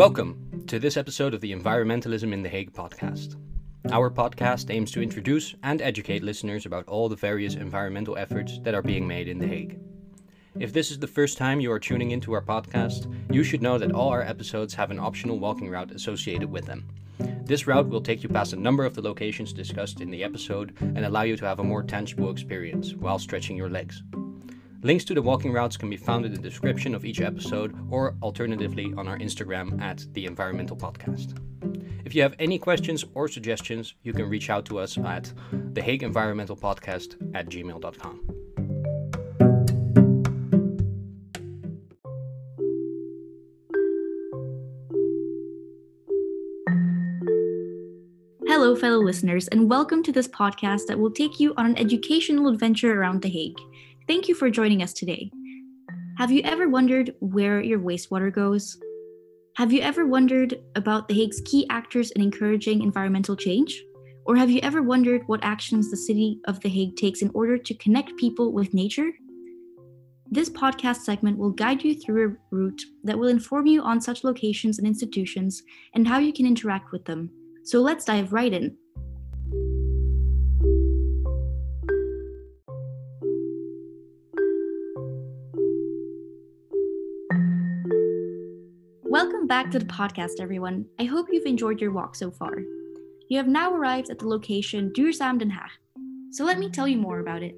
Welcome to this episode of the Environmentalism in The Hague podcast. Our podcast aims to introduce and educate listeners about all the various environmental efforts that are being made in The Hague. If this is the first time you are tuning into our podcast, you should know that all our episodes have an optional walking route associated with them. This route will take you past a number of the locations discussed in the episode and allow you to have a more tangible experience while stretching your legs. Links to the walking routes can be found in the description of each episode or alternatively on our Instagram at The Environmental Podcast. If you have any questions or suggestions, you can reach out to us at the Hague Environmental Podcast at gmail.com. Hello, fellow listeners, and welcome to this podcast that will take you on an educational adventure around The Hague. Thank you for joining us today. Have you ever wondered where your wastewater goes? Have you ever wondered about The Hague's key actors in encouraging environmental change? Or have you ever wondered what actions the city of The Hague takes in order to connect people with nature? This podcast segment will guide you through a route that will inform you on such locations and institutions and how you can interact with them. So let's dive right in. Back to the podcast, everyone. I hope you've enjoyed your walk so far. You have now arrived at the location Duurzaam Den Haag. So let me tell you more about it.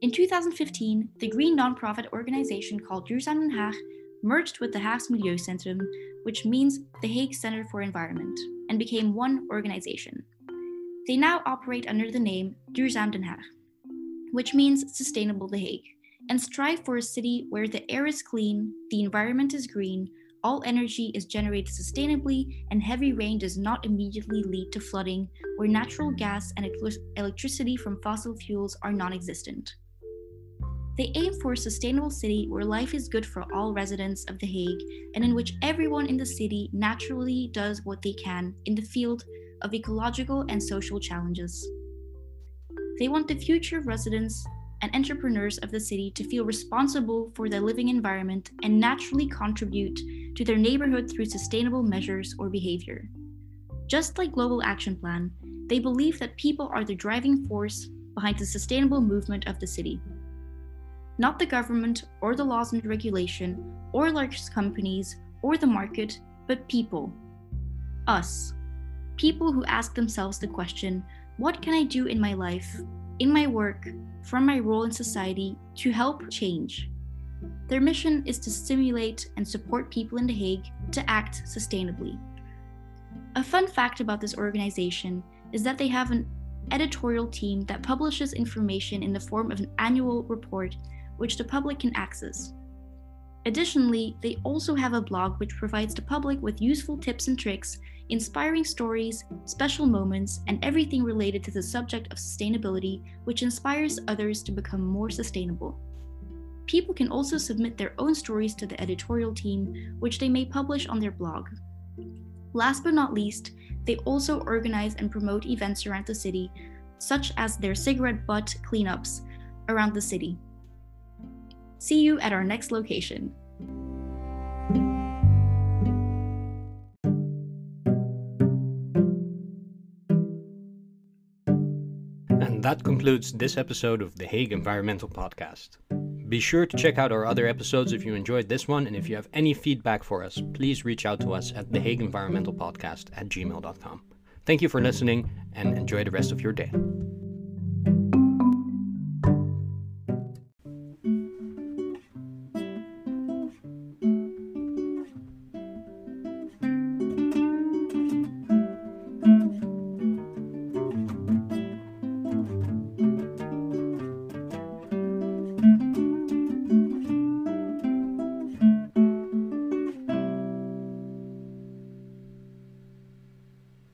In 2015, the green nonprofit organization called Duurzaam Den Haag merged with the Haags Milieucentrum, which means the Hague Center for Environment, and became one organization. They now operate under the name Duurzaam Den Haag, which means Sustainable The Hague, and strive for a city where the air is clean, the environment is green, all energy is generated sustainably, and heavy rain does not immediately lead to flooding, where natural gas and electricity from fossil fuels are non existent. They aim for a sustainable city where life is good for all residents of The Hague and in which everyone in the city naturally does what they can in the field of ecological and social challenges. They want the future residents and entrepreneurs of the city to feel responsible for their living environment and naturally contribute to their neighborhood through sustainable measures or behavior. Just like Global Action Plan, they believe that people are the driving force behind the sustainable movement of the city. Not the government or the laws and regulation or large companies or the market, but people. Us. People who ask themselves the question what can I do in my life, in my work, from my role in society to help change? Their mission is to stimulate and support people in The Hague to act sustainably. A fun fact about this organization is that they have an editorial team that publishes information in the form of an annual report which the public can access. Additionally, they also have a blog which provides the public with useful tips and tricks, inspiring stories, special moments, and everything related to the subject of sustainability, which inspires others to become more sustainable. People can also submit their own stories to the editorial team, which they may publish on their blog. Last but not least, they also organize and promote events around the city, such as their cigarette butt cleanups around the city. See you at our next location. And that concludes this episode of the Hague Environmental Podcast. Be sure to check out our other episodes if you enjoyed this one, and if you have any feedback for us, please reach out to us at the Hague Environmental Podcast at gmail.com. Thank you for listening and enjoy the rest of your day.